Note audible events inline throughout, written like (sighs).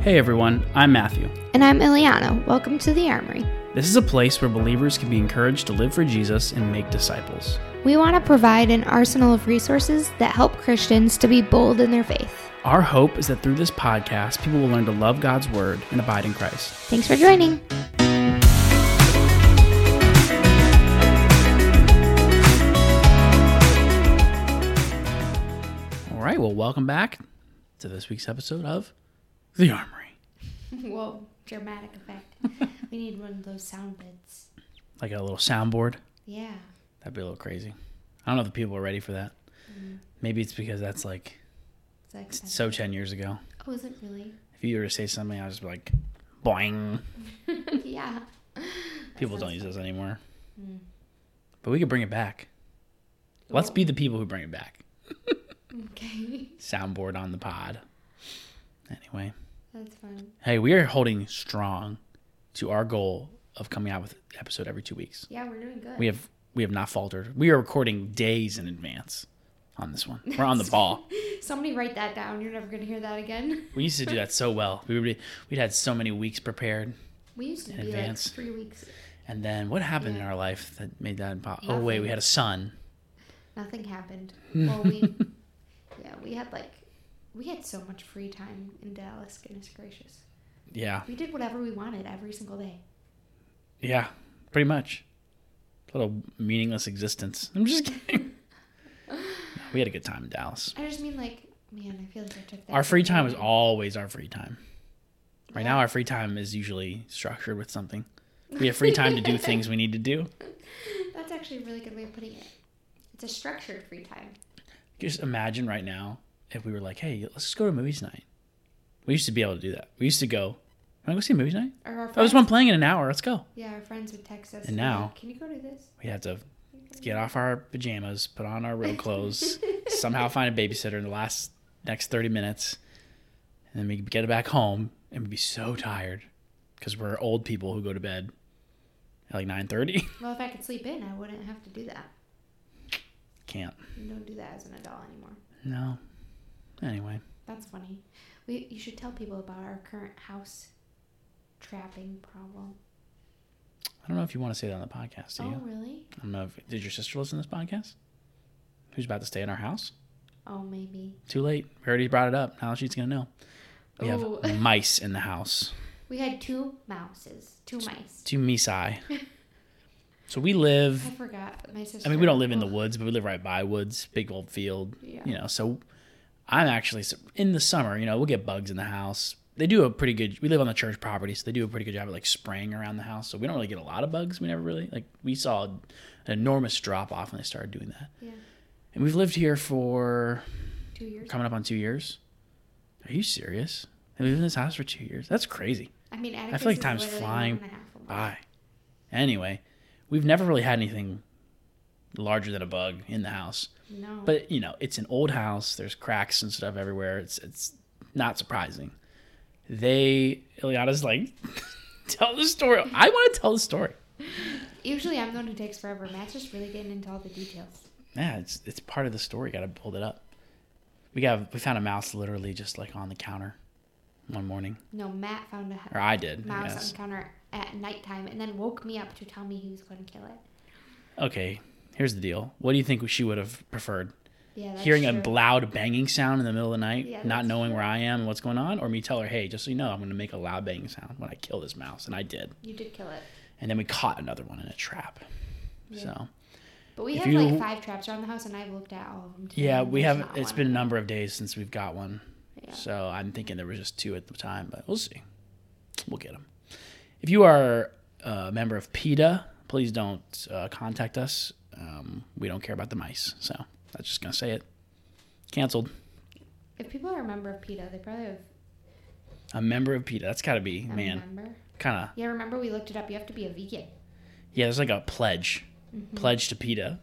Hey everyone, I'm Matthew. And I'm Eyliana. Welcome to the Armory. This is a place where believers can be encouraged to live for Jesus and make disciples. We want to provide an arsenal of resources that help Christians to be bold in their faith. Our hope is that through this podcast, people will learn to love God's Word and abide in Christ. Thanks for joining. All right, well, welcome back to this week's episode of The Armory. (laughs) Whoa, dramatic effect. (laughs) we need one of those sound bits. Like a little soundboard. Yeah. That'd be a little crazy. I don't know if the people are ready for that. Maybe it's because that's like It's so 10 years ago. Oh, is it really? If you were to say something, I was just be like, boing. (laughs) yeah. People don't use those anymore. Mm. But we could bring it back. Let's be the people who bring it back. Okay. Soundboard on the pod. Anyway, That's fun. hey, we are holding strong to our goal of coming out with an episode every two weeks. Yeah, we're doing good. We have we have not faltered. We are recording days in advance on this one. We're on the ball. (laughs) Somebody write that down. You're never going to hear that again. (laughs) We used to do that so well. We would we'd had so many weeks prepared, We used to In be advance. like three weeks. and then what happened in our life that made that impossible? Oh wait, we had a son. Nothing happened. Well, we, (laughs) yeah, we had like, we had so much free time in Dallas. Goodness gracious, Yeah, we did whatever we wanted every single day. yeah, pretty much. A little meaningless existence. I'm just kidding. (laughs) we had a good time in Dallas. I just mean like, man, I feel like I took that. Our free time is always our free time. Right now, our free time is usually structured with something. We have free time to do (laughs) things we need to do. That's actually a really good way of putting it. It's a structured free time. Just imagine right now if we were like, hey, let's just go to movies night. We used to be able to do that. We used to go, want to go see movies night? Or our Oh, friends, there's one playing in an hour. Let's go. yeah, our friends would text us. And now- like, can you go to this? We had to get off our pajamas, put on our real clothes, (laughs) somehow find a babysitter in the last next 30 minutes, and then we get it back home and we'd be so tired because we're old people who go to bed at like 9.30. (laughs) Well, if I could sleep in, I wouldn't have to do that. Can't. You don't do that as an adult anymore. No. Anyway. That's funny. We you should tell people about our current house trapping problem. I don't know if you want to say that on the podcast, do oh, you? Oh, really? I don't know if did your sister listen to this podcast? Who's about to stay in our house? Oh, maybe. Too late. We already brought it up. Now she's gonna know. We Ooh. have oh. (laughs) mice in the house. We had two mouses, two mice. Two misai. (laughs) so we live I forgot my sister. I mean we don't live in the woods, but we live right by woods, big old field. Yeah. You know, so I'm actually in the summer, you know, we'll get bugs in the house. They do a pretty good we live on the church property, so they do a pretty good job of like spraying around the house. So we don't really get a lot of bugs. We never really like we saw an enormous drop off when they started doing that. Yeah, And we've lived here for two years. coming up on two years. Are you serious? Have we lived in this house for two years? That's crazy. I mean, I feel like time's flying one and a half a month. Bye. Anyway, we've never really had anything larger than a bug in the house. No, But you know, it's an old house. There's cracks and stuff everywhere. It's it's not surprising. They Eyliana's like, (laughs) tell the story. I want to tell the story. usually I'm the one who takes forever. Matt's just really getting into all the details. Yeah, it's it's part of the story. Got to hold it up. We got we found a mouse literally just like on the counter one morning, No, Matt found a or I did. Mouse on the counter at nighttime and then woke me up to tell me he was going to kill it. Okay, here's the deal. What do you think she would have preferred? Yeah, Hearing true. a loud banging sound in the middle of the night, Yeah, not knowing true. where I am and what's going on, or me tell her, "Hey, just so you know, I'm going to make a loud banging sound when I kill this mouse," and I did. You did kill it. And then we caught another one in a trap. Yeah. So But we have you- like five traps around the house, and I've looked at all of them. Today, yeah, we there's have. It's one been a number of days since we've got one. Yeah. So I'm thinking there was just two at the time, but we'll see. We'll get them. If you are a member of PETA, please don't uh, contact us. Um, we don't care about the mice. So that's just gonna say it. Canceled. If people are a member of PETA, they probably have A member of PETA. That's got to be man. Kind of. Yeah, remember we looked it up. You have to be a vegan. Yeah, there's like a pledge. Mm-hmm. Pledge to PETA.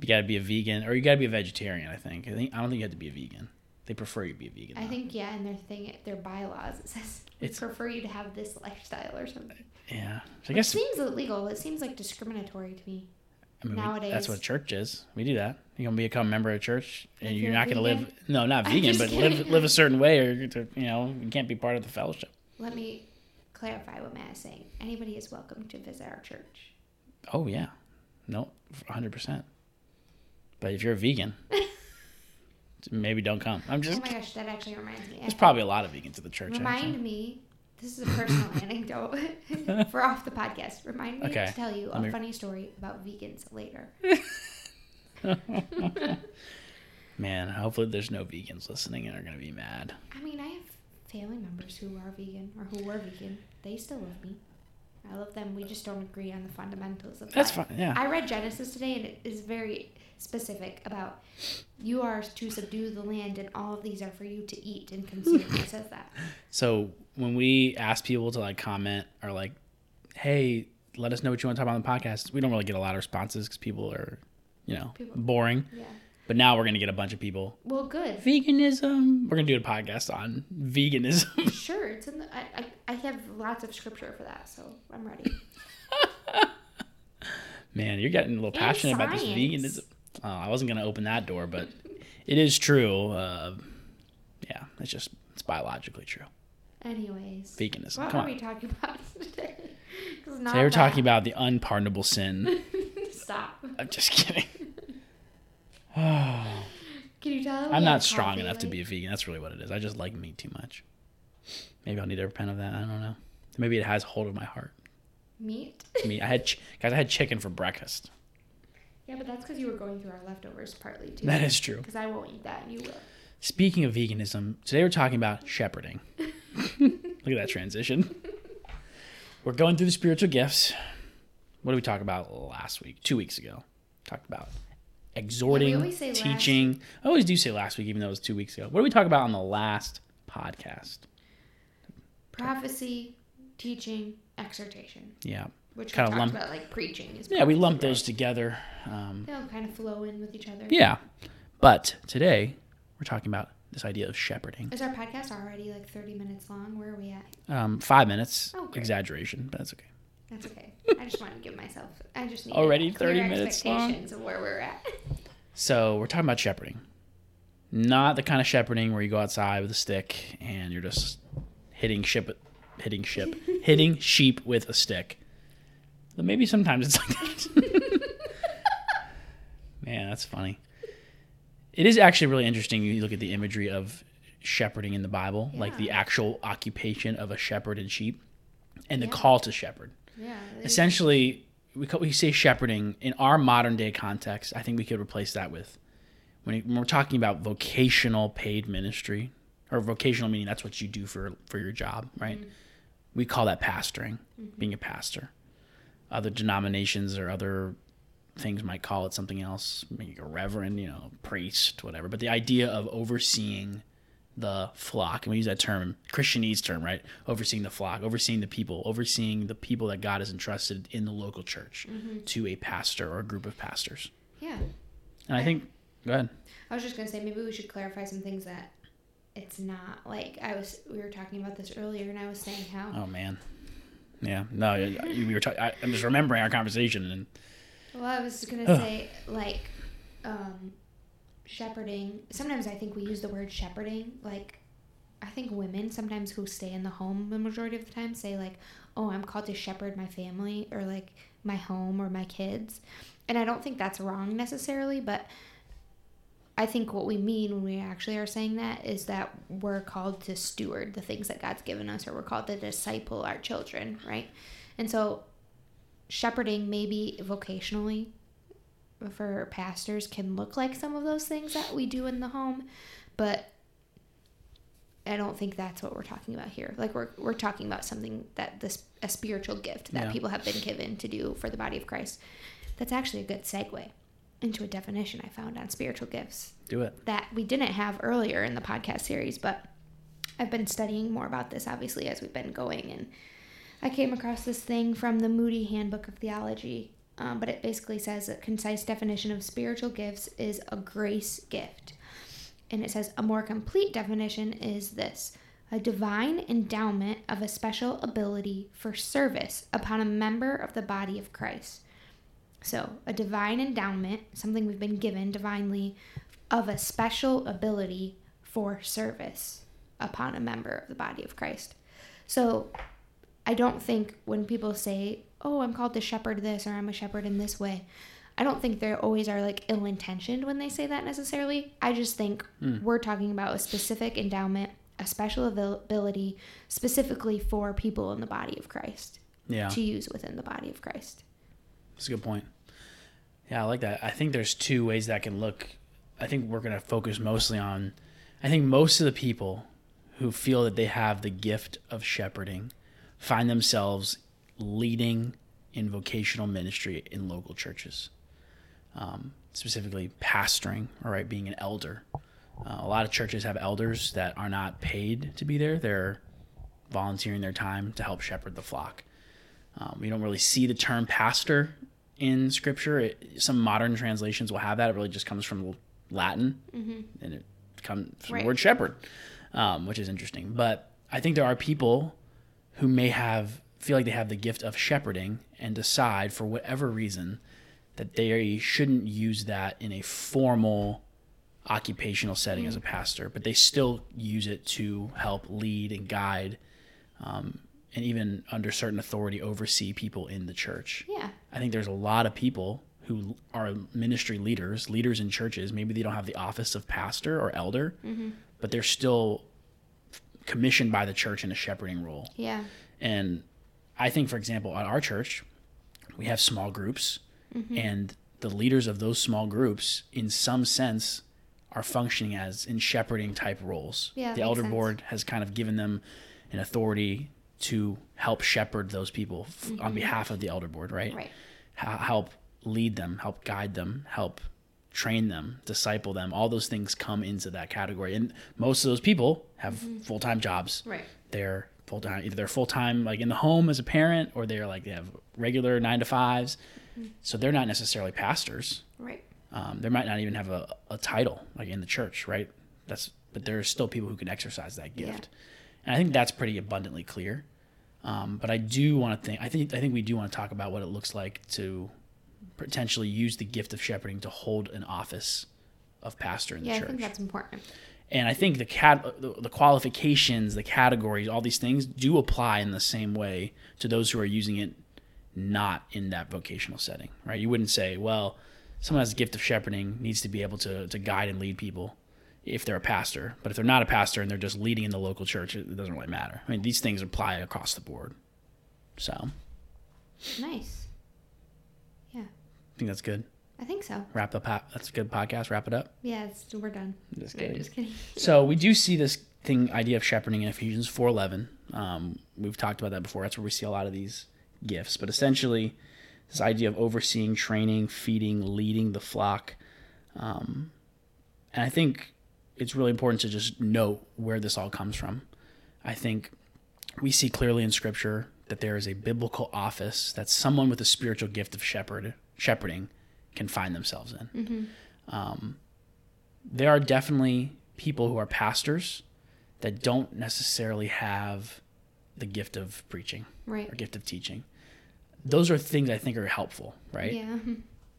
You got to be a vegan, or you got to be a vegetarian. I think. I think. I don't think you have to be a vegan. They prefer you to be a vegan. I though. think yeah, and their thing, their bylaws, it says we It's- prefer you to have this lifestyle or something. Yeah. So I It guess seems illegal. It seems like discriminatory to me. I mean, we- that's what church is. We do that. You're gonna become a member of church, and If you're you're not gonna live. No, not (laughs) vegan, but live kidding. live a certain way, or to, you know, you can't be part of the fellowship. Let me clarify what Matt is saying. Anybody is welcome to visit our church. Oh yeah, no, hundred percent. But if you're a vegan, (laughs) maybe don't come. I'm just. Oh my gosh, that actually reminds me. There's probably a lot of vegans at the church. Remind actually. me. This is a personal (laughs) anecdote (laughs) for off the podcast. Remind me Okay, to tell you let a me- funny story about vegans later. (laughs) Man, hopefully there's no vegans listening and are gonna be mad. I mean, I have family members who are vegan or who were vegan. They still love me. I love them. We just don't agree on the fundamentals of That's life. fine. Yeah. I read Genesis today, and it is very specific about you are to subdue the land, and all of these are for you to eat and consume. it (laughs) says that. So when we ask people to like comment or like, hey, let us know what you want to talk about on the podcast, we don't really get a lot of responses because people are, you know, People- boring. Yeah. But now we're gonna get a bunch of people. Well, good. Veganism. We're gonna do a podcast on veganism. (laughs) Sure, it's in the. I, I, I have lots of scripture for that, so I'm ready. (laughs) Man, you're getting a little passionate about this veganism. Oh, I wasn't gonna open that door, but it is true. Uh, yeah, it's just it's biologically true. Anyways, Veganism. what Come are on. we talking about (laughs) today? not Today we're talking about the unpardonable sin. (laughs) Stop. I'm just kidding. (laughs) (sighs) Can you tell? I'm not strong coffee enough to be a vegan. That's really what it is. I just like meat too much. Maybe I'll need to repent of that. I don't know. Maybe it has hold of my heart. meat. Me, I had ch- guys. I had chicken for breakfast. Yeah, but that's because you were going through our leftovers partly too. That is true. Because I won't eat that, and you will. Speaking of veganism, today we're talking about shepherding. (laughs) Look at that transition. We're going through the spiritual gifts. What did we talk about last week? Two weeks ago. Talked about exhorting, always say last teaching. I always do say last week, even though it was two weeks ago. What did we talk about on the last podcast? Prophecy, teaching, exhortation, Yeah. Which we talked lump- about like preaching. Is Yeah, we lumped those together. Um, They all kind of flow in with each other. yeah. But today, we're talking about this idea of shepherding. Is our podcast already like 30 minutes long? Where are we at? Um, five minutes, Oh, great. exaggeration, but that's okay. That's okay. I just want to give myself. I just need Already 30 minutes long? expectations of where we're at. (laughs) So we're talking about shepherding. Not the kind of shepherding where you go outside with a stick and you're just hitting ship, hitting ship, hitting sheep with a stick. But maybe sometimes it's like that. (laughs) Man, that's funny. It is actually really interesting. You look at the imagery of shepherding in the Bible, like the actual occupation of a shepherd and sheep, and the Yeah. call to shepherd Yeah. essentially we, call, we say shepherding in our modern day context i think we could replace that with when, when we're talking about vocational paid ministry or vocational meaning that's what you do for for your job right mm-hmm. we call that pastoring mm-hmm. being a pastor other denominations or other things might call it something else maybe a reverend you know priest whatever but the idea of overseeing the flock, and we use that term, Christianese term, right? Overseeing the flock, overseeing the people, overseeing the people that God has entrusted in the local church mm-hmm. to a pastor or a group of pastors. Yeah. And I think, go ahead. I was just gonna say maybe we should clarify some things that it's not like I was. We were talking about this earlier, and I was saying how Oh man, yeah, no, you- we were. Ta- I, I'm just remembering our conversation, and Well, I was gonna say like um, shepherding. Sometimes I think we use the word shepherding. Like I think women sometimes who stay in the home the majority of the time say like, "Oh, I'm called to shepherd my family or like my home or my kids," and I don't think that's wrong necessarily, but. I think what we mean when we actually are saying that is that we're called to steward the things that God's given us, or we're called to disciple our children, right? And so, shepherding maybe vocationally for pastors can look like some of those things that we do in the home, but I don't think that's what we're talking about here. Like we're we're talking about something that this a spiritual gift that Yeah. people have been given to do for the body of Christ. That's actually a good segue into a definition I found on spiritual gifts do it. that we didn't have earlier in the podcast series, but I've been studying more about this obviously as we've been going, and I came across this thing from the Moody Handbook of Theology. Um, but it basically says a concise definition of spiritual gifts is a grace gift. And it says a more complete definition is this a divine endowment of a special ability for service upon a member of the body of Christ. So, a divine endowment, something we've been given divinely, of a special ability for service upon a member of the body of Christ. So, I don't think when people say, oh, I'm called to shepherd this or I'm a shepherd in this way, I don't think they always are like ill intentioned when they say that necessarily. I just think Mm. we're talking about a specific endowment, a special ability specifically for people in the body of Christ Yeah. to use within the body of Christ. That's a good point. Yeah, I like that. I think there's two ways that can look. I think we're going to focus mostly on. I think most of the people who feel that they have the gift of shepherding find themselves leading in vocational ministry in local churches, um, specifically pastoring, all right, being an elder. Uh, a lot of churches have elders that are not paid to be there. They're volunteering their time to help shepherd the flock. Um, we don't really see the term pastor in scripture. It, some modern translations will have that. It really just comes from Latin, and it comes from Right. the word shepherd, um, which is interesting. But I think there are people who may have feel like they have the gift of shepherding and decide for whatever reason that they shouldn't use that in a formal occupational setting as a pastor, but they still use it to help lead and guide, um, and even under certain authority oversee people in the church. Yeah. I think there's a lot of people who are ministry leaders, leaders in churches. Maybe they don't have the office of pastor or elder, mm-hmm. but they're still commissioned by the church in a shepherding role. Yeah. And I think, for example, at our church, we have small groups, mm-hmm. and the leaders of those small groups, in some sense, are functioning as in shepherding type roles. Yeah, the elder sense. board has kind of given them an authority to help shepherd those people f- on mm-hmm. behalf of the elder board, right? Right. H- help lead them, help guide them, help train them, disciple them. All those things come into that category. And most of those people have mm-hmm. full time jobs Right. they're full time either they're full time like in the home as a parent or they're like they have regular nine to 5s mm-hmm. so they're not necessarily pastors Right. um, they might not even have a, a title like in the church right that's but there's still people who can exercise that Yeah. And i think that's pretty abundantly clear um, but i do want to think i think i think we do want to talk about what it looks like to potentially use the gift of shepherding to hold an office of pastor in the church. Yeah, I think that's important. and I think the cat the, the qualifications, the categories, all these things do apply in the same way to those who are using it not in that vocational setting, right? You wouldn't say, well, someone has a gift of shepherding needs to be able to to guide and lead people if they're a pastor, but if they're not a pastor and they're just leading in the local church, it doesn't really matter. I mean, these things apply across the board. So, Nice. Yeah, I think that's good. I think so. Wrap up. That's a good podcast. Wrap it up. Yeah, it's, we're done. Just No, kidding. just kidding. (laughs) So we do see this thing idea of shepherding in Ephesians four eleven. Um, we've talked about that before. That's where we see a lot of these gifts. But essentially, this idea of overseeing, training, feeding, leading the flock. Um, and I think it's really important to just note where this all comes from. I think we see clearly in Scripture that there is a biblical office that someone with a spiritual gift of shepherd shepherding can find themselves in Um, there are definitely people who are pastors that don't necessarily have the gift of preaching Right. or gift of teaching. Those are things I think are helpful, right? Yeah. (laughs)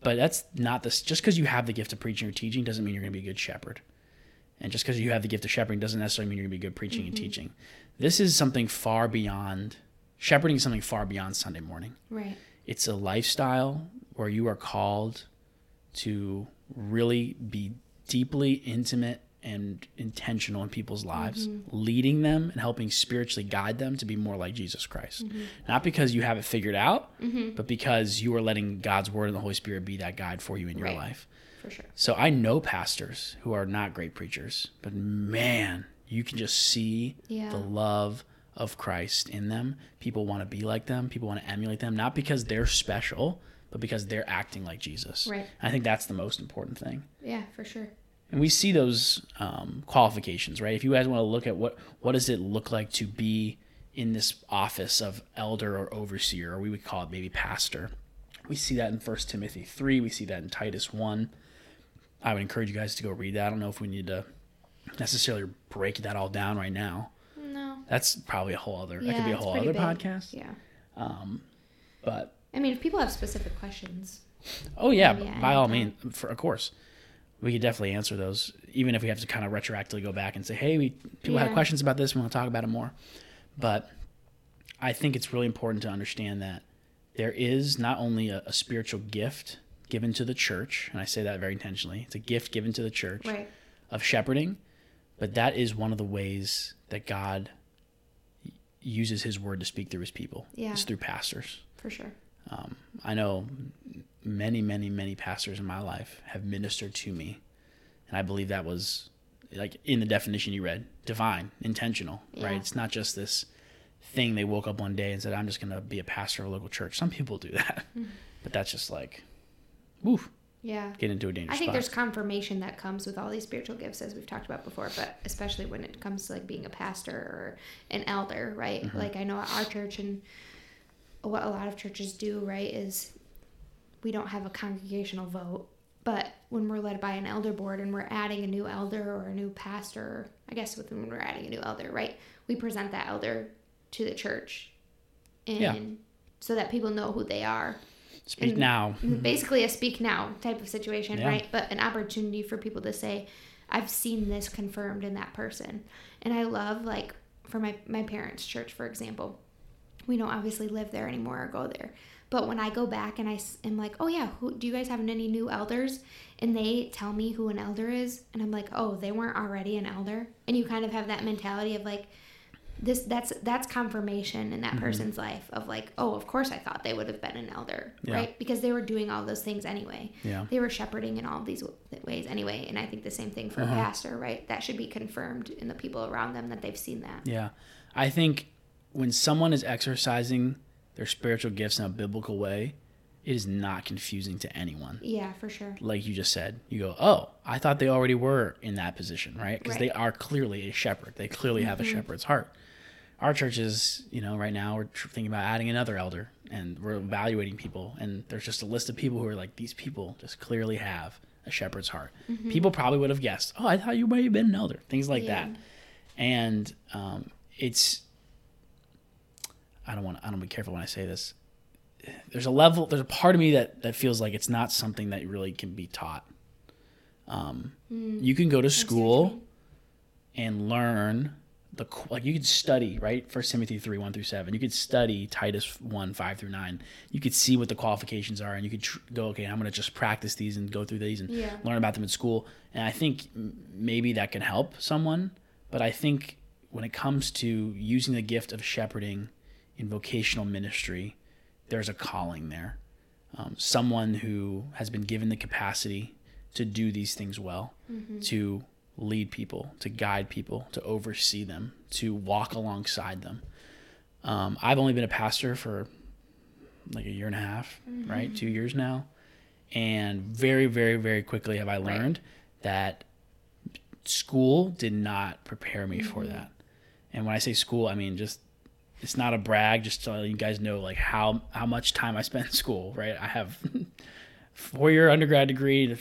But that's not this. Just because you have the gift of preaching or teaching doesn't mean you're going to be a good shepherd. And just because you have the gift of shepherding doesn't necessarily mean you're going to be good preaching and mm-hmm. teaching. This is something far beyond. Shepherding is something far beyond Sunday morning Right. it's a lifestyle where you are called to really be deeply intimate and intentional in people's lives, mm-hmm. leading them and helping spiritually guide them to be more like Jesus Christ. Mm-hmm. Not because you have it figured out, but because you are letting God's word and the Holy Spirit be that guide for you in your Right. life. For sure. So I know pastors who are not great preachers, but man, you can just see Yeah. the love of Christ in them. People want to be like them, people want to emulate them, not because they're special, but because they're acting like Jesus. Right. I think that's the most important thing. Yeah, for sure. And we see those um, qualifications, right? If you guys want to look at what what does it look like to be in this office of elder or overseer, or we would call it maybe pastor. We see that in 1 Timothy 3. We see that in Titus 1. I would encourage you guys to go read that. I don't know if we need to necessarily break that all down right now. No. That's probably a whole other. Yeah, that could be a whole other big. podcast. Yeah. Um, but I mean, if people have specific questions, Oh yeah, Maybe by all means, for of course, we could definitely answer those, even if we have to kind of retroactively go back and say, hey, we people had Yeah. questions about this, we want to talk about it more. But I think it's really important to understand that there is not only a, a spiritual gift given to the church, and I say that very intentionally. It's a gift given to the church Right. of shepherding, but that is one of the ways that God uses His word to speak through His people. Yeah. It's through pastors. For sure. Um, I know many, many, many pastors in my life have ministered to me, and I believe that was like in the definition you read, divine, intentional, right? It's not just this thing they woke up one day and said, "I'm just going to be a pastor of a local church." Some people do that, Mm-hmm. but that's just like, woof, Yeah. get into a dangerous I think spot. there's confirmation that comes with all these spiritual gifts, as we've talked about before, but especially when it comes to like being a pastor or an elder, right? Mm-hmm. Like I know at our church and what a lot of churches do, right, is we don't have a congregational vote, but when we're led by an elder board and we're adding a new elder or a new pastor, I guess when we're adding a new elder, right, we present that elder to the church, and Yeah. so that people know who they are Speak and- now. (laughs) basically a speak now type of situation, Yeah. right? But an opportunity for people to say, I've seen this confirmed in that person. And I love, like, for my, my parents' church, for example, we don't obviously live there anymore or go there. But when I go back and i am like, oh yeah, who, do you guys have any new elders? And they tell me who an elder is, and I'm like, oh, they weren't already an elder. And you kind of have that mentality of like, this that's that's confirmation in that Mm-hmm. person's life of like, oh, of course I thought they would have been an elder, Yeah. right? Because they were doing all those things anyway. Yeah. They were shepherding in all these ways anyway, and I think the same thing for Uh-huh. a pastor, right? That should be confirmed in the people around them that they've seen that. Yeah. I think when someone is exercising their spiritual gifts in a biblical way, it is not confusing to anyone. Yeah, for sure. Like you just said, you go, "Oh, I thought they already were in that position, right?" Because they are clearly a shepherd. They clearly have a shepherd's heart. Our church is, you know, right now we're thinking about adding another elder, and we're evaluating people, and there's just a list of people who are like, these people just clearly have a shepherd's heart. People probably would have guessed, "Oh, I thought you might have been an elder," things like Yeah. that, and um, it's I don't want I don't be careful when I say this. There's a level there's a part of me that that feels like it's not something that you really can be taught. Um, you can go to I see what you school and learn the like you could study right First Timothy three one through seven. You could study Titus one five through nine. You could see what the qualifications are, and you could tr- go okay. I'm going to just practice these and go through these and Yeah. learn about them in school. And I think m- maybe that can help someone, but I think when it comes to using the gift of shepherding in vocational ministry, there's a calling there. Um, someone who has been given the capacity to do these things well, to lead people, to guide people, to oversee them, to walk alongside them. Um, I've only been a pastor for like a year and a half, right? Two years now. And very, very, very quickly have I learned that school did not prepare me for that. And when I say school, I mean just it's not a brag, just to let you guys know like how how much time I spent in school, right? I have (laughs) four year undergrad degree,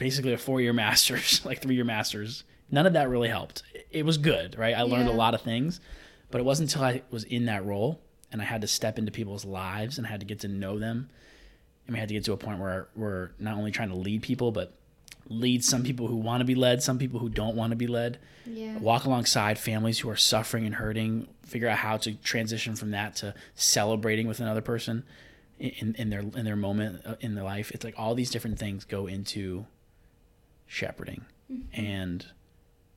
basically a four year master's, (laughs) like three year master's. None of that really helped. It- was good, right? I learned a lot of things, but it wasn't until I was in that role and I had to step into people's lives and I had to get to know them. And we had to get to a point where we're not only trying to lead people, but lead some people who want to be led, some people who don't want to be led Yeah. walk alongside families who are suffering and hurting, figure out how to transition from that to celebrating with another person in, in their in their moment uh, in their life. It's like all these different things go into shepherding, and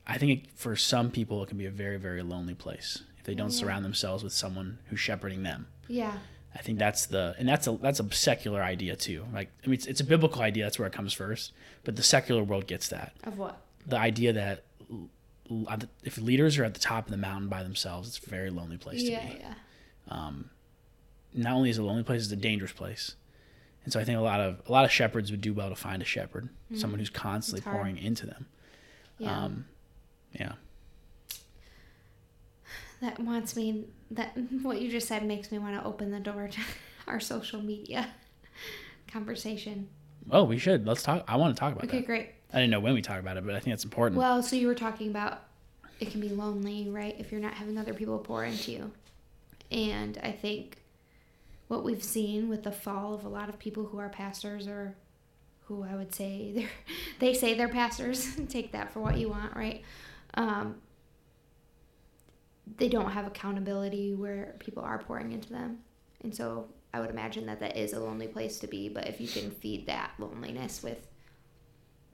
I think it, for some people it can be a very very lonely place if they don't Yeah. surround themselves with someone who's shepherding them. Yeah. I think that's the and that's a that's a secular idea too. Like I mean, it's, it's a biblical idea. That's where it comes first, but the secular world gets that Of what? the idea that if leaders are at the top of the mountain by themselves, it's a very lonely place Yeah, to be. yeah. Um, not only is it a lonely place, it's a dangerous place. And so I think a lot of a lot of shepherds would do well to find a shepherd, someone who's constantly pouring into them. Yeah. Um, yeah, that wants me that (laughs) what you just said makes me want to open the door to (laughs) our social media (laughs) conversation. Oh, we should. Let's talk. I want to talk about Okay, that. great. I didn't know when we talk about it, but I think that's important. Well, so you were talking about it can be lonely, right? If you're not having other people pour into you. And I think what we've seen with the fall of a lot of people who are pastors or who I would say they're (laughs) they say they're pastors. (laughs) Take that for what you want, right? Um, they don't have accountability where people are pouring into them, and so I would imagine that that is a lonely place to be. But if you can feed that loneliness with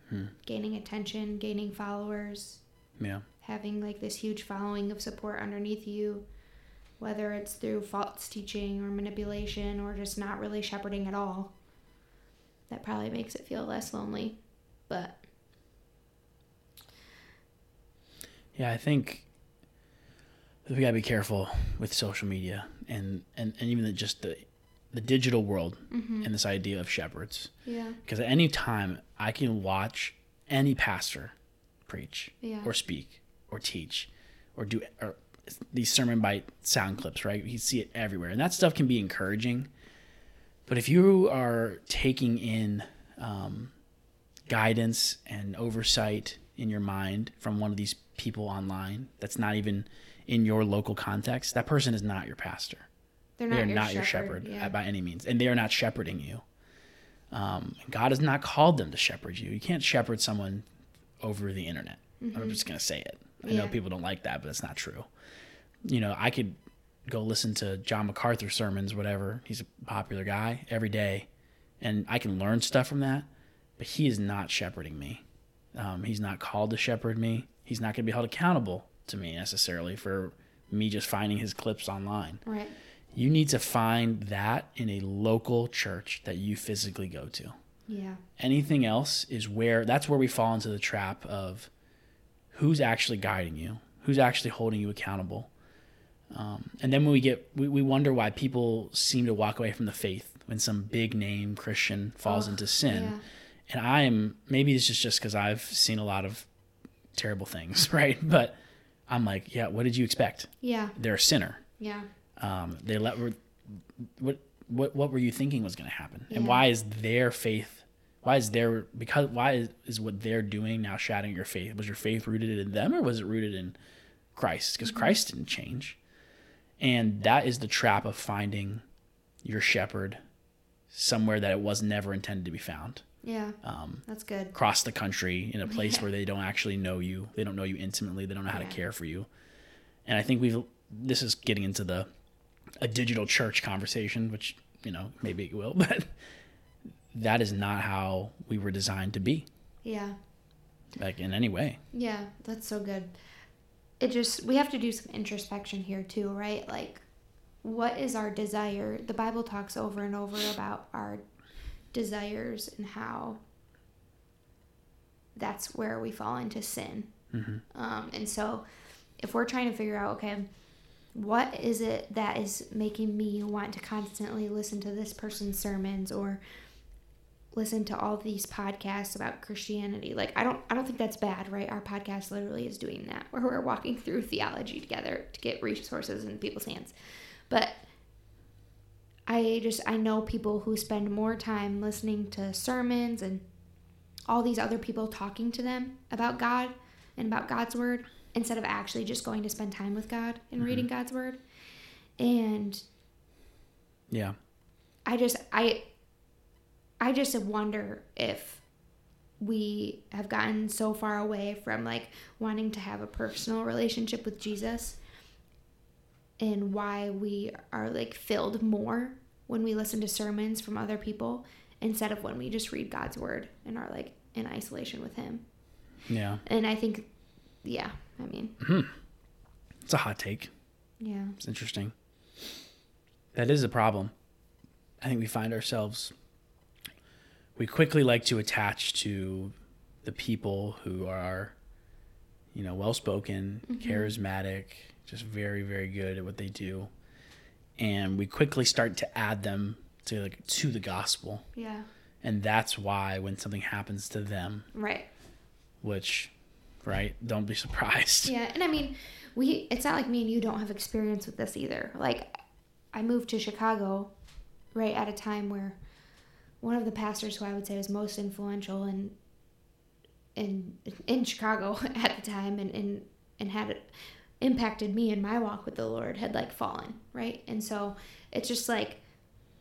Hmm. gaining attention, gaining followers, Yeah. having like this huge following of support underneath you, whether it's through false teaching or manipulation or just not really shepherding at all, that probably makes it feel less lonely. But Yeah, I think we gotta be careful with social media and and, and even the, just the the digital world mm-hmm. and this idea of shepherds. yeah, Because at any time I can watch any pastor preach yeah, or speak or teach or do or these sermon bite sound clips, right? You see it everywhere, and that stuff can be encouraging. But if you are taking in um, guidance and oversight in your mind from one of these people online that's not even in your local context, that person is not your pastor. they're They not, are your, not shepherd, your shepherd Yeah. by any means, and they are not shepherding you. Um, God has not called them to shepherd you. You can't shepherd someone over the internet. I'm just gonna say it. I know. Yeah. people don't like that, but it's not true. You know, I could go listen to John MacArthur sermons, whatever. He's a popular guy every day, and I can learn stuff from that. But he is not shepherding me. Um, he's not called to shepherd me. He's not going to be held accountable to me necessarily for me just finding his clips online. right. You need to find that in a local church that you physically go to. Yeah. Anything else is where that's where we fall into the trap of who's actually guiding you, who's actually holding you accountable. Um, and then when we get, we, we wonder why people seem to walk away from the faith when some big name Christian falls Ugh, into sin. Yeah. And I am, maybe it's just just because I've seen a lot of terrible things, (laughs) right? But I'm like, yeah, what did you expect? Yeah. They're a sinner. Yeah. Um, they let what what what were you thinking was going to happen, and why is their faith? Why is their because why is, is what they're doing now shattering your faith? Was your faith rooted in them, or was it rooted in Christ? Because Christ didn't change, and that is the trap of finding your shepherd somewhere that it was never intended to be found. Yeah. Um, That's good. across the country in a (laughs) place Yeah. where they don't actually know you. They don't know you intimately. They don't know how Yeah. to care for you. And I think we've this is getting into the a digital church conversation, which you know maybe it will, (laughs) but that is not how we were designed to be, Yeah. like in any way. Yeah, that's so good. It just we have to do some introspection here too, right? Like what is our desire? The Bible talks over and over about our desires and how that's where we fall into sin. Um, and so if we're trying to figure out, okay, what is it that is making me want to constantly listen to this person's sermons or listen to all these podcasts about Christianity. Like I don't I don't think that's bad, right? Our podcast literally is doing that where we're walking through theology together to get resources in people's hands. But I just I know people who spend more time listening to sermons and all these other people talking to them about God and about God's word instead of actually just going to spend time with God and reading mm-hmm. God's word. And Yeah, I just I I just wonder if we have gotten so far away from like wanting to have a personal relationship with Jesus and why we are like filled more when we listen to sermons from other people instead of when we just read God's word and are like in isolation with him. yeah, And I think yeah, I mean, hmm. it's a hot take. yeah. It's interesting. That is a problem. I think we find ourselves, we quickly like to attach to the people who are, you know, well spoken, mm-hmm. charismatic, just very, very good at what they do. And we quickly start to add them to like to the gospel. Yeah. And that's why when something happens to them, Right. which, right, don't be surprised. Yeah, and I mean, we it's not like me and you don't have experience with this either. Like I moved to Chicago right at a time where one of the pastors who I would say was most influential in in in Chicago (laughs) at the time and and, and had impacted me in my walk with the Lord had like fallen, right? And so it's just like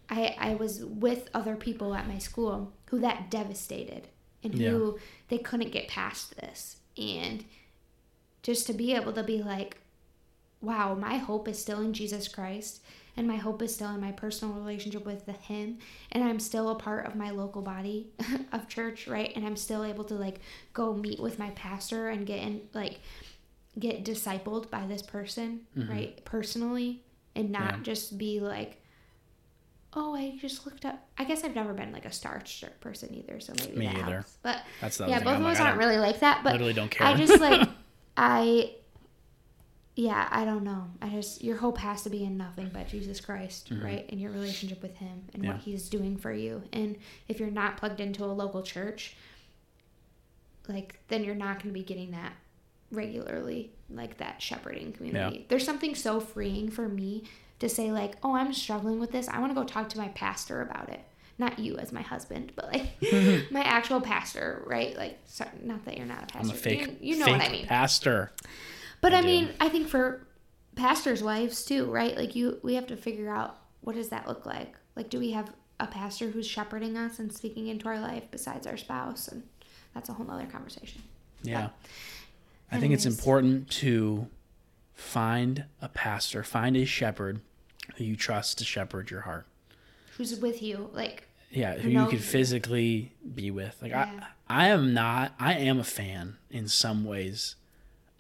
I I was with other people at my school who that devastated and who they couldn't get past this. And just to be able to be like wow my hope is still in Jesus Christ and my hope is still in my personal relationship with the him and i'm still a part of my local body (laughs) of church right and i'm still able to like go meet with my pastor and get in like get discipled by this person Mhm. right personally and not Yeah. just be like oh i just looked up i guess i've never been like a starstruck person either so maybe Me that either. helps. but That's yeah both of us like, aren't really like that but literally don't care. I just like (laughs) I yeah, I don't know. I just your hope has to be in nothing but Jesus Christ, Mhm. right? And your relationship with him and Yeah. what he's doing for you. And if you're not plugged into a local church, like then you're not going to be getting that regularly, like that shepherding community. There's something so freeing for me to say like, "Oh, I'm struggling with this. I want to go talk to my pastor about it." Not you as my husband, but like (laughs) my actual pastor, right? Like, sorry, not that you're not a pastor. I'm a fake, You, you know fake what I mean. pastor. But I I, mean, I think for pastors' wives too, right? Like you, we have to figure out what does that look like. Like, do we have a pastor who's shepherding us and speaking into our life besides our spouse? And that's a whole nother conversation. Yeah. I think it's important to find a pastor, find a shepherd who you trust to shepherd your heart. Who's with you? Like, Yeah, who you could physically be with. Like Yeah. I I am not I am a fan in some ways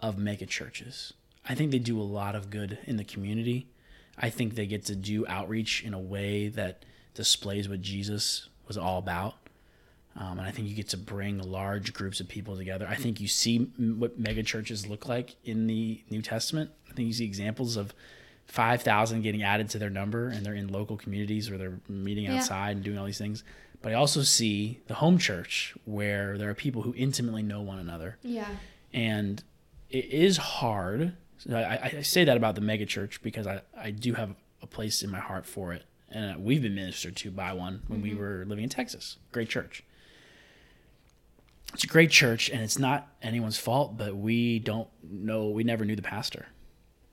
of mega churches. I think they do a lot of good in the community. I think they get to do outreach in a way that displays what Jesus was all about. Um, and I think you get to bring large groups of people together. I think you see m- what mega churches look like in the New Testament. I think you see examples of 5,000 getting added to their number and they're in local communities where they're meeting Yeah. outside and doing all these things. But I also see the home church where there are people who intimately know one another yeah, and it is hard. I, I say that about the mega church because I, I do have a place in my heart for it, and uh, we've been ministered to by one when we mm-hmm. were living in Texas. Great church. It's a great church, and it's not anyone's fault, but we don't know. We never knew the pastor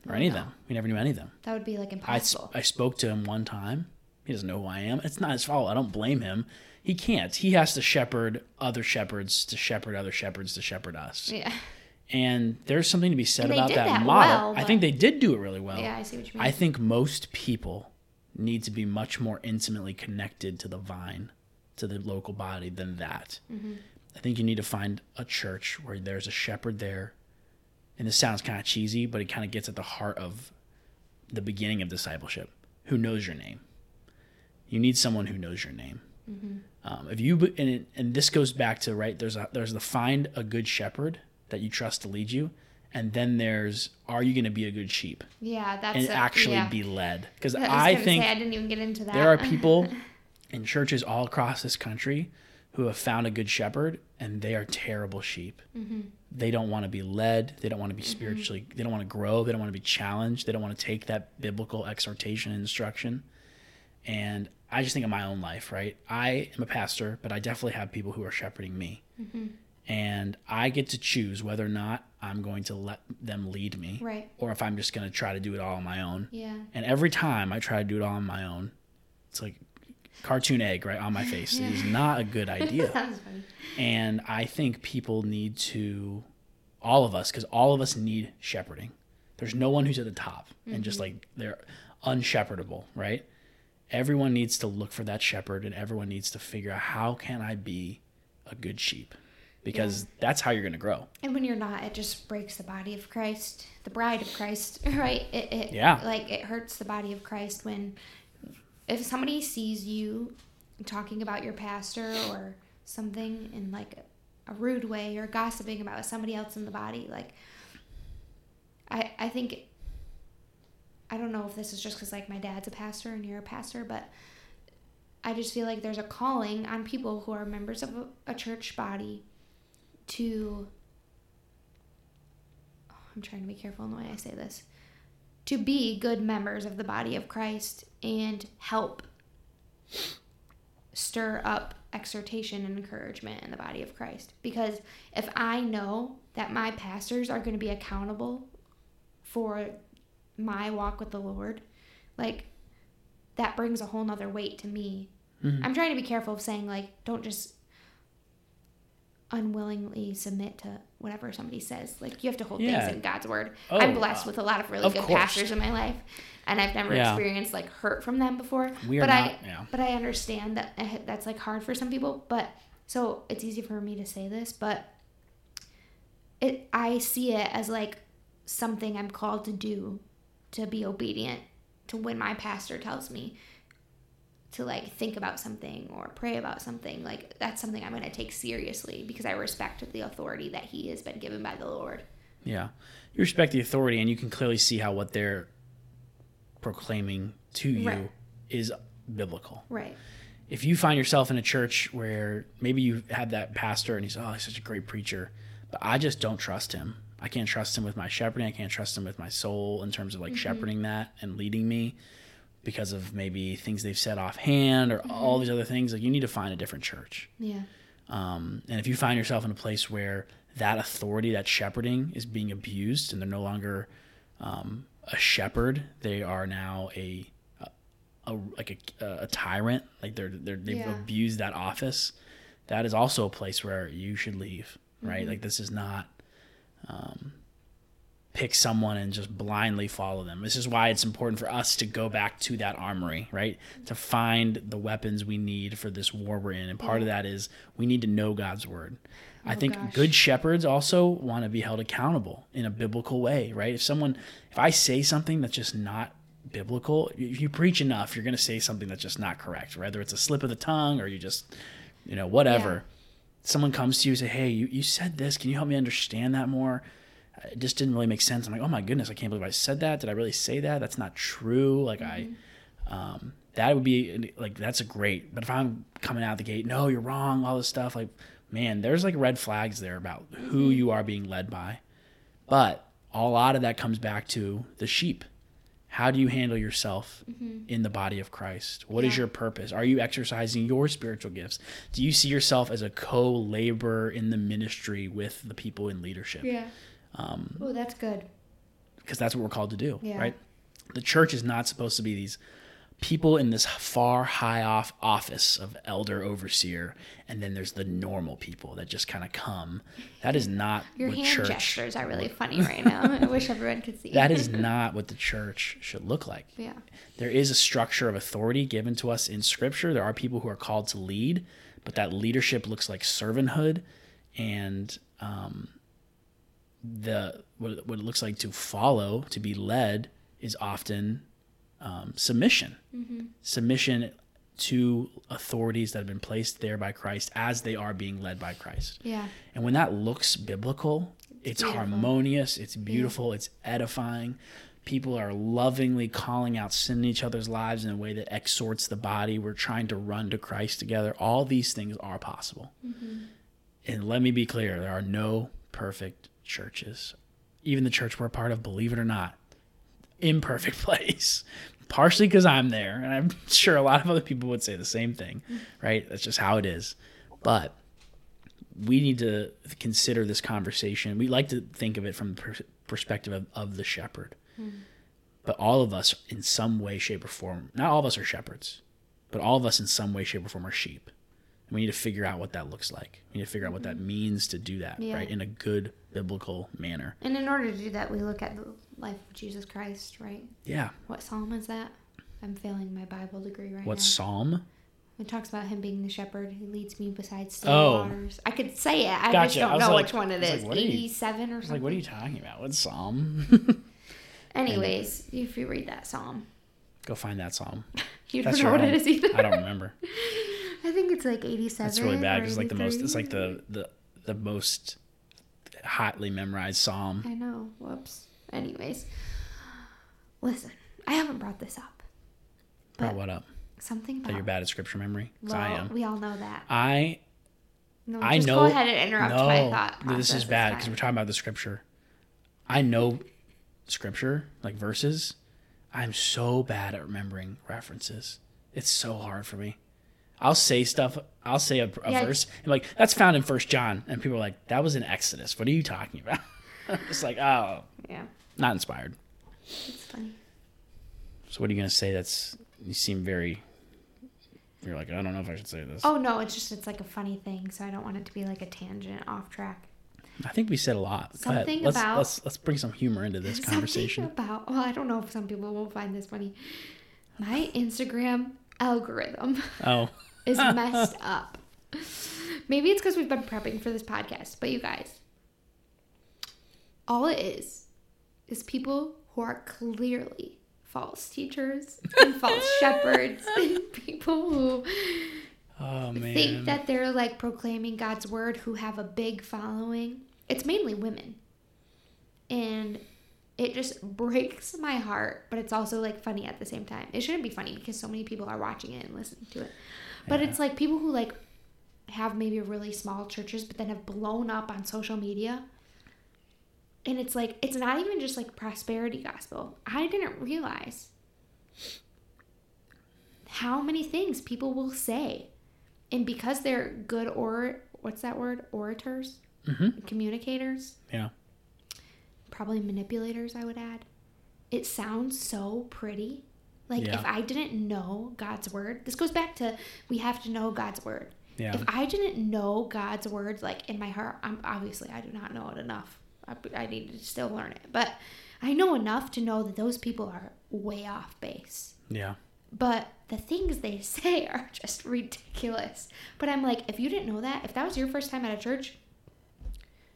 or any of them. We never knew any of them. that would be like I, impossible. I spoke to him one time. He doesn't know who I am. It's not his fault. I don't blame him. He can't. He has to shepherd other shepherds to shepherd other shepherds to shepherd us. yeah, And there's something to be said about that, that model. well, I think they did do it really well. yeah, I see what you mean. I think most people need to be much more intimately connected to the vine, to the local body than that. Mm-hmm. I think you need to find a church where there's a shepherd there. And this sounds kind of cheesy, but it kind of gets at the heart of the beginning of discipleship. Who knows your name? You need someone who knows your name. Mm-hmm. Um, if you and it, and this goes back to right there's a there's the find a good shepherd that you trust to lead you, and then there's are you going to be a good sheep yeah, that's and a- actually yeah. be led? Because I, I think say, I didn't even get into that. there are people (laughs) in churches all across this country who have found a good shepherd and they are terrible sheep. Mm-hmm. They don't want to be led. They don't want to be spiritually. They don't want to grow. They don't want to be challenged. They don't want to take that biblical exhortation and instruction. And I just think of my own life, right? I am a pastor, but I definitely have people who are shepherding me. Mm-hmm. And I get to choose whether or not I'm going to let them lead me right. or if I'm just going to try to do it all on my own. Yeah. And every time I try to do it all on my own, it's like cartoon egg right on my (laughs) face. It is not a good (laughs) idea. Sounds funny. and I think people need to, all of us, because all of us need shepherding. There's no one who's at the top and just mm-hmm. like they're unshepherdable, right? Everyone needs to look for that shepherd and everyone needs to figure out how can I be a good sheep? Because that's how you're going to grow. And when you're not, it just breaks the body of Christ, the bride of Christ, (laughs) right? It, it Yeah. like it hurts the body of Christ when if somebody sees you talking about your pastor or something in like a, a rude way or gossiping about somebody else in the body, like I I think I don't know if this is just because like my dad's a pastor and you're a pastor, but I just feel like there's a calling on people who are members of a, a church body to oh, I'm trying to be careful in the way I say this to be good members of the body of Christ and help stir up exhortation and encouragement in the body of Christ because if I know that my pastors are going to be accountable for my walk with the Lord like that brings a whole nother weight to me. Mhm. I'm trying to be careful of saying like don't just unwillingly submit to whatever somebody says. Like you have to hold Yeah. things in God's word. Oh, I'm blessed with a lot of really of good course. pastors in my life, and I've never Yeah. experienced like hurt from them before. We are but not. I yeah. but I understand that eh, that's like hard for some people. But so it's easy for me to say this, but it I see it as like something I'm called to do, to be obedient to when my pastor tells me to like think about something or pray about something. Like that's something I'm going to take seriously because I respect the authority that he has been given by the Lord. Yeah. You respect the authority, and you can clearly see how what they're proclaiming to you Right. is biblical. Right. If you find yourself in a church where maybe you have that pastor and he's, oh, he's such a great preacher, but I just don't trust him. I can't trust him with my shepherding. I can't trust him with my soul in terms of like mm-hmm. shepherding that and leading me because of maybe things they've said offhand or all these other things. Like you need to find a different church. Yeah. Um, and if you find yourself in a place where that authority, that shepherding, is being abused, and they're no longer um, a shepherd, they are now a, a, a like a, a tyrant. Like they're, they're they've Yeah. abused that office. That is also a place where you should leave. Right? Mm-hmm. Like this is not. Um, pick someone and just blindly follow them. This is why it's important for us to go back to that armory, right? To find the weapons we need for this war we're in. And part of that is we need to know God's word. I Oh, think gosh. good shepherds also want to be held accountable in a biblical way, right? If someone, if I say something that's just not biblical, if you preach enough, you're going to say something that's just not correct, whether it's a slip of the tongue or you just, you know, whatever. Someone comes to you and say, Hey, you, you said this. Can you help me understand that more? It just didn't really make sense. I'm like, oh my goodness, I can't believe I said that. Did I really say that? That's not true. Like I, mm-hmm. um, that would be like that's a great. But if I'm coming out the gate, no, you're wrong. All this stuff, like man, there's like red flags there about who mm-hmm. you are being led by. But a lot of that comes back to the sheep. How do you handle yourself mm-hmm. in the body of Christ? What is Yeah. your purpose? Are you exercising your spiritual gifts? Do you see yourself as a co laborer in the ministry with the people in leadership? Yeah. Um, oh, that's good. because that's what we're called to do, Yeah. right? The church is not supposed to be these people in this far high off office of elder overseer, and then there's the normal people that just kind of come. That is not (laughs) Your what hand church. gestures are really funny right now. (laughs) I wish everyone could see. That is (laughs) not what the church should look like. yeah. There is a structure of authority given to us in Scripture. There are people who are called to lead, but that leadership looks like servanthood, and um, the what, it- what it looks like to follow, to be led, is often um, submission. Submission to authorities that have been placed there by Christ as they are being led by Christ. Yeah. And when that looks biblical, it's, beautiful. harmonious, it's beautiful, it's edifying. People are lovingly calling out sin in each other's lives in a way that exhorts the body. We're trying to run to Christ together. All these things are possible. And let me be clear there are no perfect churches. Even the church we're a part of, believe it or not, imperfect (laughs) place. Partially because I'm there, and I'm (laughs) sure a lot of other people would say the same thing, right? That's just how it is. But we need to consider this conversation. We like to think of it from the per- perspective of, of the shepherd. But all of us, in some way, shape, or form, not all of us are shepherds, but all of us, in some way, shape, or form, are sheep. And we need to figure out what that looks like. We need to figure out what that mm-hmm. means to do that, Yeah. right, in a good biblical manner. And in order to do that, we look at the life of Jesus Christ, right? Yeah. What psalm is that? I'm failing my Bible degree right What now. psalm? It talks about him being the shepherd who leads me beside still Oh. waters. I could say it. I just don't I know like- which one it is. like, what are you- 87 or something. like, what are you talking about? What psalm? (laughs) Anyways, if you read that psalm, Go find that psalm. (laughs) you don't That's know what it is either. I don't remember. (laughs) I think it's like 87. That's really bad because like the most. It's like the the the most hotly memorized psalm. I know. Whoops. Anyways, listen, I haven't brought this up. Bro, But what up? something That about. you're bad at scripture memory? 'Cause I am. We all know that. I No, I just know. go ahead and interrupt no, my thought process. this is bad because we're talking about the scripture. I know scripture like verses. I'm so bad at remembering references. It's so hard for me. I'll say stuff. I'll say a, a Yeah. verse and like that's found in First John, and people are like, "That was in Exodus." What are you talking about? (laughs) it's like, oh, Yeah, not inspired. it's funny. So what are you gonna say? That's you seem very. You're like I don't know if I should say this. Oh no, it's just it's like a funny thing, so I don't want it to be like a tangent off track. I think we said a lot. Something let's, about- let's let's bring some humor into this (laughs) conversation. About well, I don't know if some people will find this funny. My Instagram algorithm Oh, (laughs) is (laughs) messed up. Maybe it's because we've been prepping for this podcast, but you guys, all it is is people who are clearly false teachers and false (laughs) shepherds and people who oh man. think that they're like proclaiming God's word who have a big following. It's mainly women. And it just breaks my heart, but it's also like funny at the same time. It shouldn't be funny because so many people are watching it and listening to it. But Yeah. it's like people who like have maybe really small churches but then have blown up on social media. And it's like it's not even just like prosperity gospel. I didn't realize how many things people will say. And because they're good or what's that word? Orators, Mhm. communicators, Yeah. probably manipulators, I would add. It sounds so pretty. Like Yeah. if I didn't know God's word, this goes back to we have to know God's word. Yeah. If I didn't know God's word like in my heart, I'm obviously I do not know it enough. I, I need to still learn it, but I know enough to know that those people are way off base. Yeah. But the things they (laughs) say are just ridiculous. But I'm like, if you didn't know that, if that was your first time at a church,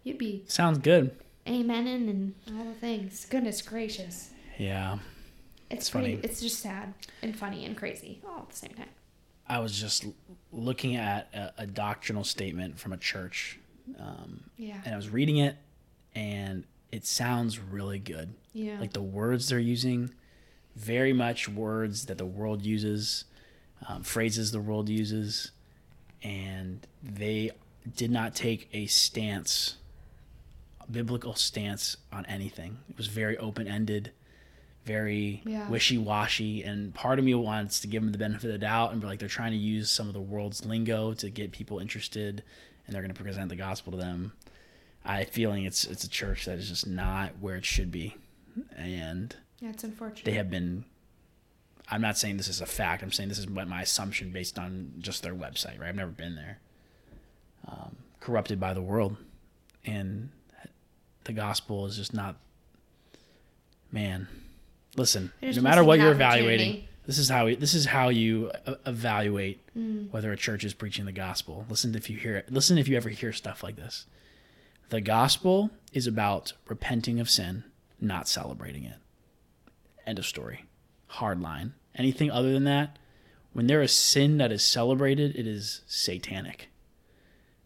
you'd be Sounds good. amening and all the things. Goodness gracious. Yeah. It's, It's pretty, funny. It's just sad and funny and crazy all at the same time. I was just looking at a, a doctrinal statement from a church, um, Yeah. and I was reading it, and it sounds really good. Yeah. Like the words they're using, very much words that the world uses, um, phrases the world uses, and they did not take a stance, a biblical stance on anything. It was very open ended, very Yeah. wishy washy, and part of me wants to give them the benefit of the doubt and be like they're trying to use some of the world's lingo to get people interested, and they're going to present the gospel to them. I feeling it's it's a church that is just not where it should be, and yeah, it's unfortunate. they have been. I'm not saying this is a fact. I'm saying this is what my assumption based on just their website. Right, I've never been there. Um, corrupted by the world, and the gospel is just not. Man, listen. They're No matter what you're evaluating, this is how this is how you evaluate Mm. whether a church is preaching the gospel. Listen if you hear it. Listen if you ever hear stuff like this. The gospel is about repenting of sin, not celebrating it. End of story. Hard line. Anything other than that, when there is sin that is celebrated, it is satanic.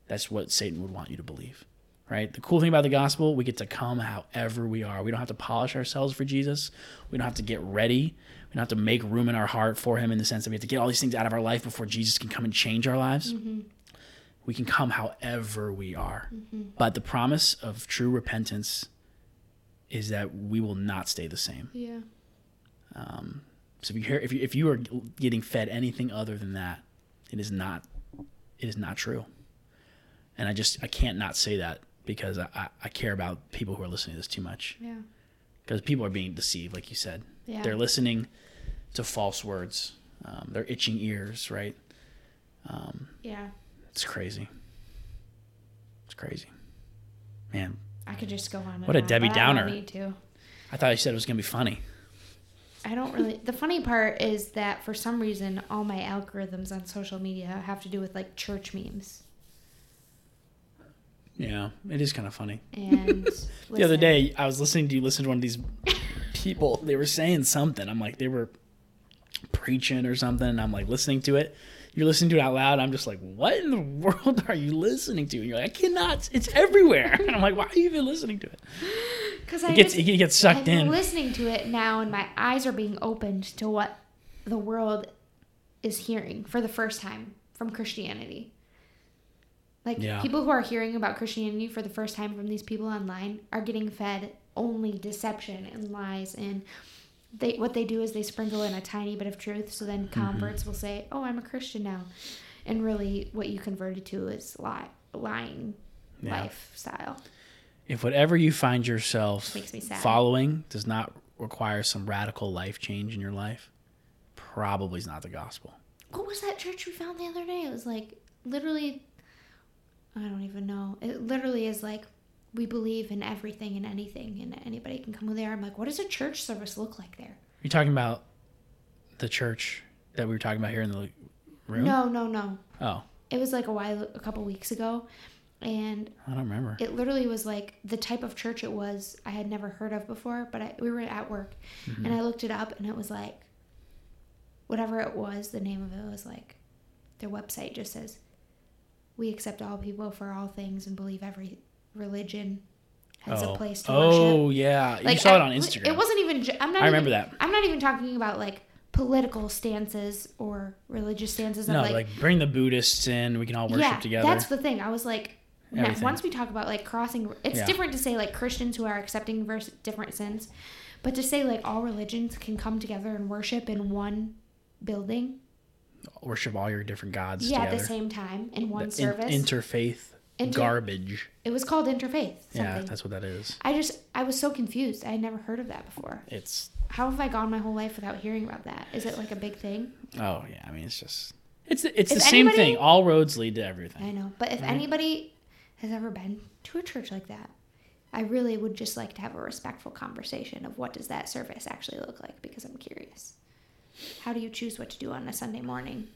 That's what Satan would want you to believe. Right? The cool thing about the gospel, we get to come however we are. We don't have to polish ourselves for Jesus. We don't have to get ready. We don't have to make room in our heart for him in the sense that we have to get all these things out of our life before Jesus can come and change our lives. Mm-hmm. We can come however we are. Mm-hmm. But the promise of true repentance is that we will not stay the same. yeah. Um, so if you hear if you if you are getting fed anything other than that, it is not it is not true. And I just I can't not say that because I, I, care about people who are listening to this too much. Yeah. Because people are being deceived, like you said. Yeah. They're listening to false words. Um, they're itching ears, right? Yeah. It's crazy. It's crazy. Man, I could just go on. What a on, Debbie but I Downer. need to. I thought you said it was gonna be funny. I don't really. The funny part is that for some reason, all my algorithms on social media have to do with like church memes. Yeah, it is kind of funny. And (laughs) The other day, I was listening to you listen to one of these people. (laughs) They were saying something. I'm like, they were preaching or something. And I'm like listening to it. You're listening to it out loud. I'm just like, what in the world are you listening to? And you're like, I cannot. It's everywhere. (laughs) And I'm like, why are you even listening to it? (gasps) because It I gets just, it gets sucked I'm in. listening to it now, and my eyes are being opened to what the world is hearing for the first time from Christianity. Like Yeah. people who are hearing about Christianity for the first time from these people online are getting fed only deception and lies and they what they do is they sprinkle in a tiny bit of truth so then Mm-hmm. converts will say, "Oh, I'm a Christian now." And really what you converted to is lie, lying Yeah. lifestyle. If whatever you find yourself Makes me sad. following does not require some radical life change in your life, probably is not the gospel. What was that church we found the other day? It was like literally, I don't even know. It literally is like we believe in everything and anything, and anybody can come there. I'm like, what does a church service look like there? You talking about the church that we were talking about here in the room? No, no, no. Oh, It was like a while, a couple weeks ago, and I don't remember. it literally was like the type of church it was I had never heard of before. But I, we were at work, Mm-hmm. and I looked it up, and it was like whatever it was. The name of it was like their website just says we accept all people for all things and believe every religion has oh, a place to oh worship. Oh yeah, you Like, saw it on Instagram. It wasn't even. I'm not. I remember even, that. I'm not even talking about like political stances or religious stances. no, of, like, bring the Buddhists in. We can all worship yeah, together. That's the thing. I was like, now, once we talk about like crossing, it's Yeah. different to say like Christians who are accepting different sins, but to say like all religions can come together and worship in one building, worship all your different gods yeah, at the same time in one The in- service. interfaith Inter- garbage. it was called interfaith. Something. Yeah, that's what that is. I just I was so confused. I had never heard of that before. It's How have I gone my whole life without hearing about that? Is it like a big thing? oh yeah. I mean, it's just it's it's the same anybody- thing. All roads lead to everything. I know. But if anybody has ever been to a church like that, I really would just like to have a respectful conversation of what does that service actually look like because I'm curious. How do you choose what to do on a Sunday morning?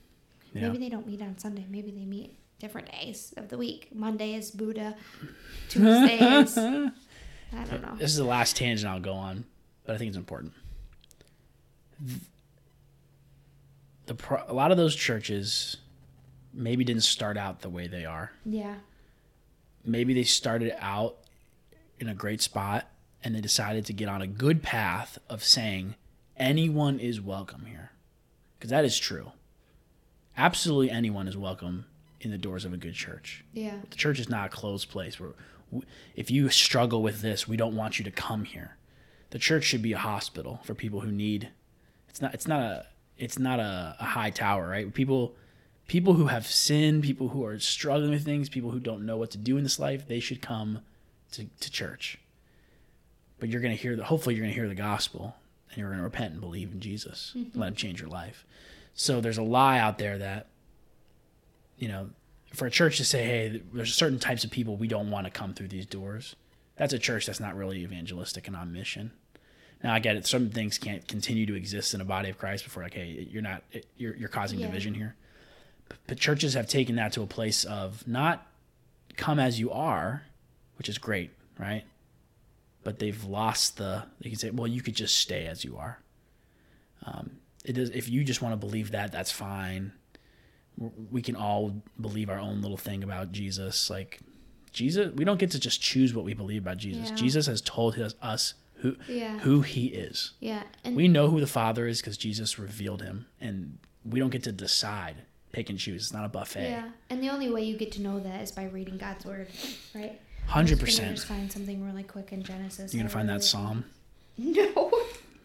Yeah. Maybe they don't meet on Sunday. Maybe they meet different days of the week. Monday is Buddha. (laughs) Tuesday is I don't know. This is the last tangent I'll go on, but I think it's important. The pro- a lot of those churches maybe didn't start out the way they are. Yeah. Maybe they started out in a great spot and they decided to get on a good path of saying anyone is welcome here. Because that is true. Absolutely anyone is welcome in the doors of a good church. Yeah. The church is not a closed place where if you struggle with this, we don't want you to come here. The church should be a hospital for people who need. It's not. It's not a. It's not a, a high tower, right? People, people who have sinned, people who are struggling with things, people who don't know what to do in this life, they should come to, to church. But you're gonna hear the. Hopefully, you're gonna hear the gospel, and you're gonna repent and believe in Jesus. Mm-hmm. Let Him change your life. So there's a lie out there that you know, for a church to say, hey, there's certain types of people we don't want to come through these doors, that's a church that's not really evangelistic and on mission. Now I get it. Some things can't continue to exist in a body of Christ before, like, hey, you're not, you're, you're causing Yeah. division here. But, but churches have taken that to a place of not come as you are, which is great, right? But they've lost the. They can say, well, you could just stay as you are. Um, it is if you just want to believe that, that's fine we can all believe our own little thing about Jesus. Like Jesus, we don't get to just choose what we believe about Jesus. Yeah. Jesus has told his, us who Yeah. who he is. Yeah. And We know who the Father is because Jesus revealed him, and we don't get to decide, pick and choose. It's not a buffet. yeah. And the only way you get to know that is by reading God's word, right? Hundred percent. Find something really quick in Genesis. You're gonna find that psalm. No.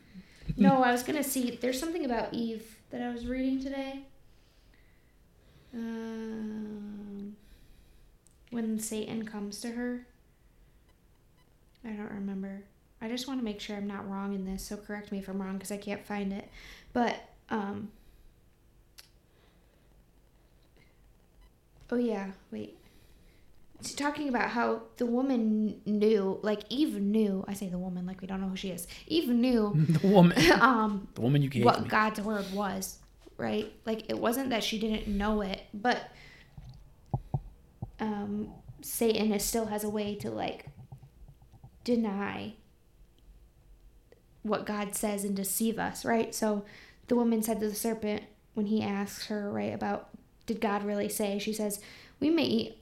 (laughs) no, I was gonna see. There's something about Eve that I was reading today. Um, when Satan comes to her. I don't remember. I just want to make sure I'm not wrong in this, so correct me if I'm wrong because I can't find it. But um. Oh yeah, wait. Talking about how the woman knew, like Eve knew. I say the woman, like we don't know who she is. Eve knew (laughs) the woman, (laughs) um, the woman you gave what me. God's word was, right? Like it wasn't that she didn't know it, but um, Satan is, still has a way to like deny what God says and deceive us, right? So the woman said to the serpent when he asked her, right, about did God really say? She says, "We may eat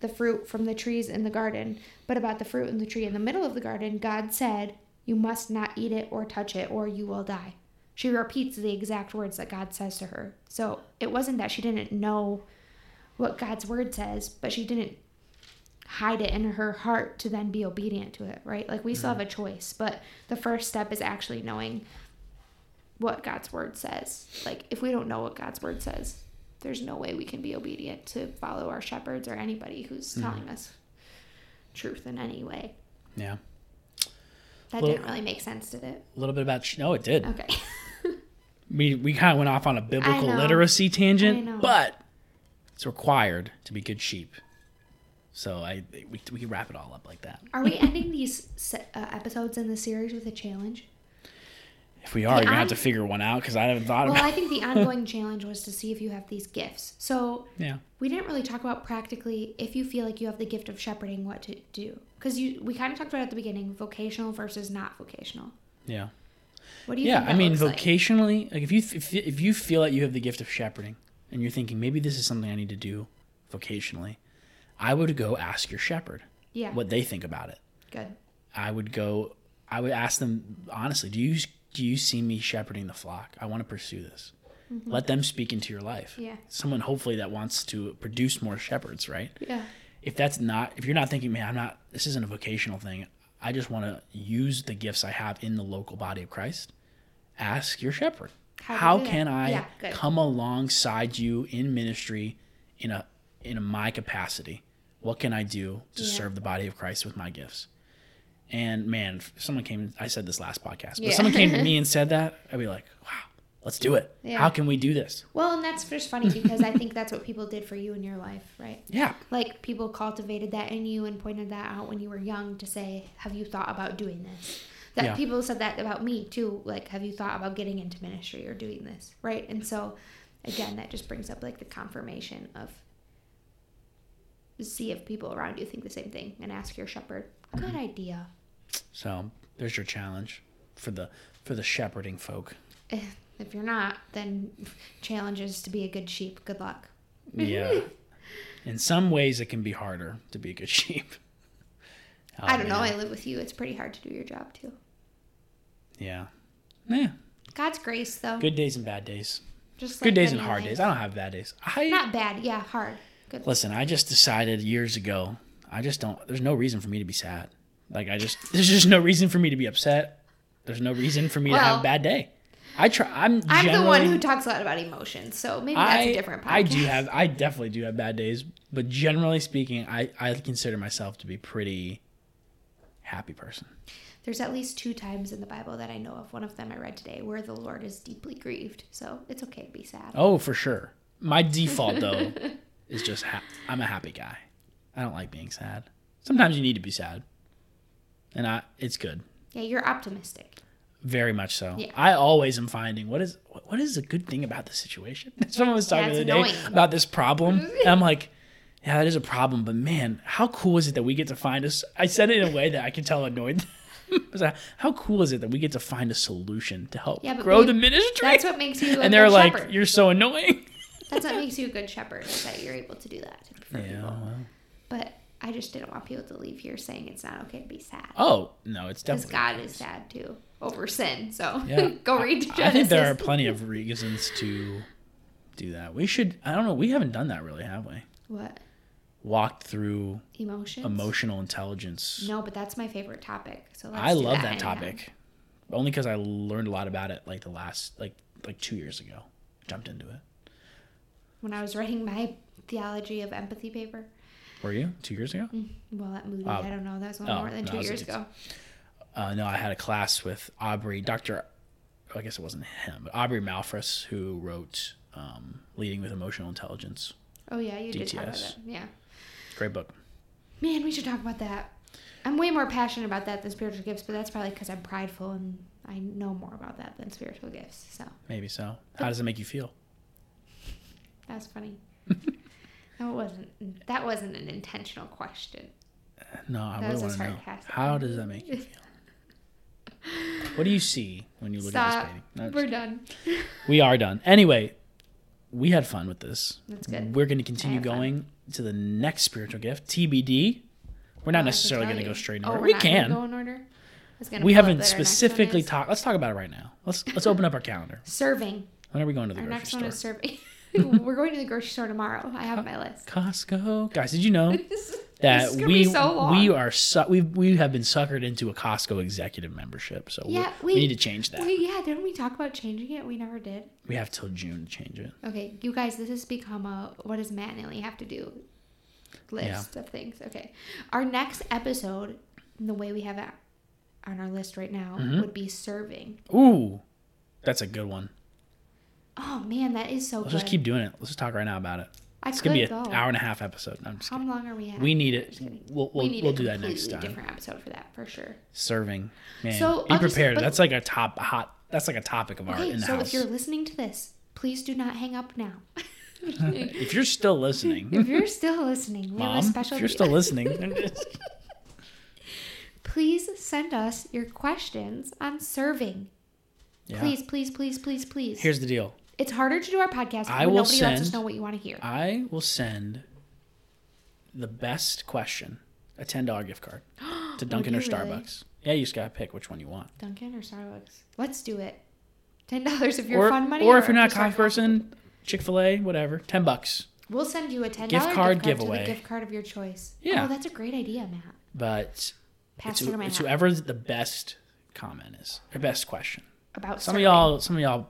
the fruit from the trees in the garden, but about the fruit in the tree in the middle of the garden, God said, You must not eat it or touch it, or you will die. She repeats the exact words that God says to her. So it wasn't that she didn't know what God's word says, but she didn't hide it in her heart to then be obedient to it, right? Like we still have a mm-hmm. choice, but the first step is actually knowing what God's word says. Like if we don't know what God's word says, there's no way we can be obedient to follow our shepherds or anybody who's telling us truth in any way. Yeah, That Well- didn't really make sense, did it? a little bit about. No, it did. Okay. (laughs) We we kind of went off on a biblical literacy tangent, but it's required to be good sheep. So I we we can wrap it all up like that. Are we ending these uh, episodes in the series with a challenge? If we are, you're gonna have to figure one out because I haven't thought Well, about. Well, I think the (laughs) ongoing challenge was to see if you have these gifts. So yeah. we didn't really talk about practically if you feel like you have the gift of shepherding, what to do. Because you, we kind of talked about at the beginning, vocational versus not vocational. Yeah. What do you Yeah, I mean, looks like? vocationally, like if you if, if you feel that you have the gift of shepherding and you're thinking maybe this is something I need to do vocationally, I would go ask your shepherd Yeah, what they think about it. good. I would go. I would ask them honestly. Do you do you see me shepherding the flock? I want to pursue this. Let them speak into your life. Mm-hmm. Yeah. Someone hopefully that wants to produce more shepherds, right? Yeah, If that's not, if you're not thinking, man, I'm not. This isn't a vocational thing. I just want to use the gifts I have in the local body of Christ. Ask your shepherd. How How, to do that. can I Yeah, come alongside you in ministry in a in a, my capacity? What can I do to Yeah. serve the body of Christ with my gifts? And man, if someone came. I said this last podcast, but Yeah. if someone came to me (laughs) and said that, I'd be like, "Wow, let's do it. Yeah. How can we do this?" Well, and that's just funny because I think that's what people did for you in your life, right? (laughs) Yeah, Like people cultivated that in you and pointed that out when you were young to say, "Have you thought about doing this?" That Yeah. people said that about me too. Like, "Have you thought about getting into ministry or doing this?" Right? And so, again, that just brings up like the confirmation of see if people around you think the same thing and ask your shepherd. Good mm-hmm. idea. So there's your challenge for the for the shepherding folk. Eh, If you're not, then challenge is to be a good sheep. Good luck. Yeah. In some ways, it can be harder to be a good (laughs) sheep. Oh, I don't know. I live with you. It's pretty hard to do your job too. Yeah. Yeah. God's grace, though. Good days and bad days. Just Good like days and hard life. days. I don't have bad days. I Not bad. Yeah, hard. Good. listen. I just decided years ago. I just don't. There's no reason for me to be sad. Like I just. There's just no reason for me to be upset. There's no reason for me to have a bad day. I try. I'm. I'm the one who talks a lot about emotions, so maybe that's I, a different podcast. I do have. I definitely do have bad days, but generally speaking, I I consider myself to be pretty happy person. There's at least two times in the Bible that I know of. One of them I read today where the Lord is deeply grieved, so it's okay to be sad. Oh, for sure. My default though (laughs) is just ha- I'm a happy guy. I don't like being sad. Sometimes you need to be sad, and I it's good, Yeah, you're optimistic. very much so. Yeah. I always am finding what is what is a good thing about the situation. (laughs) Someone was talking Yeah, the other day about this problem, (laughs) and I'm like. Yeah, that is a problem, but man, how cool is it that we get to find us? I said it in a way that I can tell annoyed them. (laughs) I was like, how cool is it that we get to find a solution to help Yeah, grow babe, the ministry? That's what makes you a and they're like, shepherd. "You're so annoying." That's what makes you a good shepherd is that you're able to do that Yeah. Well. But I just didn't want people to leave here saying it's not okay to be sad. Oh no, it's Because definitely God is sad too over sin. So Yeah. (laughs) go read Genesis. I think there are plenty of reasons to do that. We should. I don't know. We haven't done that really, have we? What? Walked through Emotions? emotional intelligence. No, but that's my favorite topic. So let's I love that anytime. topic, only because I learned a lot about it like the last like like two years ago. Jumped into it. When I was writing my theology of empathy paper. Were you two years ago? Well, that movie, Oh. I don't know. That was one Oh, more than no, two years ago. Uh, no, I had a class with Aubrey, Doctor. I guess it wasn't him, but Aubrey Malphurs, who wrote um, "Leading with Emotional Intelligence." Oh yeah, you did talk about DTS. that. Yeah. Great book. Man, we should talk about that. I'm way more passionate about that than spiritual gifts, but that's probably because I'm prideful and I know more about that than spiritual gifts. So Maybe so. How does it make you feel? that's funny. (laughs) that wasn't that wasn't an intentional question. No, I That really want to know. How does that make you feel? (laughs) what do you see when you look Stop. at this painting? We're done. (laughs) we are done. Anyway, we had fun with this. That's good. We're going to continue had fun. going to the next spiritual gift, TBD. We're not Oh, necessarily going to go straight in Oh, order. we're we can. go in order. I was gonna We haven't that our next one specifically talked. Let's talk about it right now. Let's let's open up our calendar. (laughs) Serving. When are we going to the Our grocery next store? one is serving. (laughs) We're going to the grocery store tomorrow. I have my list. Costco, guys. Did you know (laughs) that we so we are su- we we have been suckered into a Costco executive membership? So we- Yeah, we, we- need to change that. Wait, yeah, didn't we talk about changing it? We never did. We have till June to change it. Okay, you guys, this has become a what does Matt and Ellie have to do list of things. Okay. Our next episode, the way we have it on our list right now, Mhm. would be serving. Ooh, that's a good one. Oh man, that is so Let's good. just keep doing it. Let's just talk right now about it. I It's gonna be an hour and a half episode. No, I'm just How kidding. long are we at? We need it. We'll we'll, we need we'll a do that next time. Different episode for that for sure. Serving, man. So, be I'll just- prepared. but- That's like a top hot. That's like a topic of our Okay, in the so house. if you're listening to this, please do not hang up now. (laughs) if you're still listening, if you're still listening, we have a mom, special. if you're still listening, (laughs) please send us your questions on serving. yeah. Please, please, please, please, please. Here's the deal. It's harder to do our podcast I will nobody lets us send- know what you want to hear. I will send the best question a ten dollar gift card (gasps) to Dunkin' or you really? Starbucks. Yeah, you just gotta pick which one you want. Dunkin' or Starbucks? Let's do it. Ten dollars if you're Or, fun money, or if you're not a coffee person, Chick Fil A, whatever, ten bucks. We'll send you a ten Gift card gift card giveaway. gift card of your choice. Yeah. Oh, that's a great idea, Matt. But Pass it's, it's whoever the best comment is, or best question. about Some of y'all, some of y'all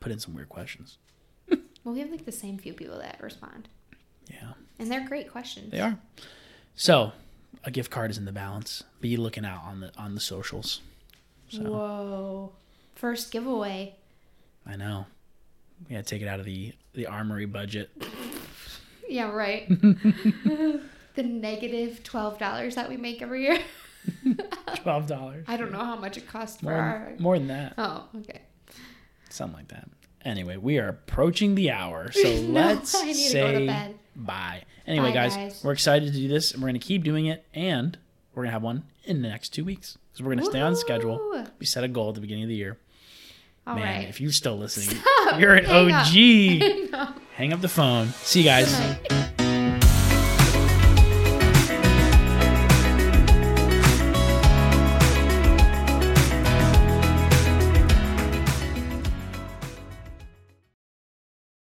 put in some weird questions. (laughs) Well, we have like the same few people that respond, Yeah, and they're great questions. they are. So, a gift card is in the balance. Be looking out on the on the socials. So Whoa! First giveaway. I know. We gotta take it out of the the armory budget. (laughs) Yeah, right. (laughs) the negative twelve dollars that we make every year. Twelve dollars. I don't know how much it costs for More, our. more than that. Oh, okay. Something like that. Anyway, we are approaching the hour, so (laughs) No, let's say bye. Anyway, Bye, guys, guys. we're excited to do this, and we're gonna keep doing it, and we're gonna have one in the next two weeks because we're gonna stay on schedule. We set a goal at the beginning of the year. All Man, right. if you're still listening, Stop. you're an Hang up. OG. Hang up. Hang up the phone. See you guys.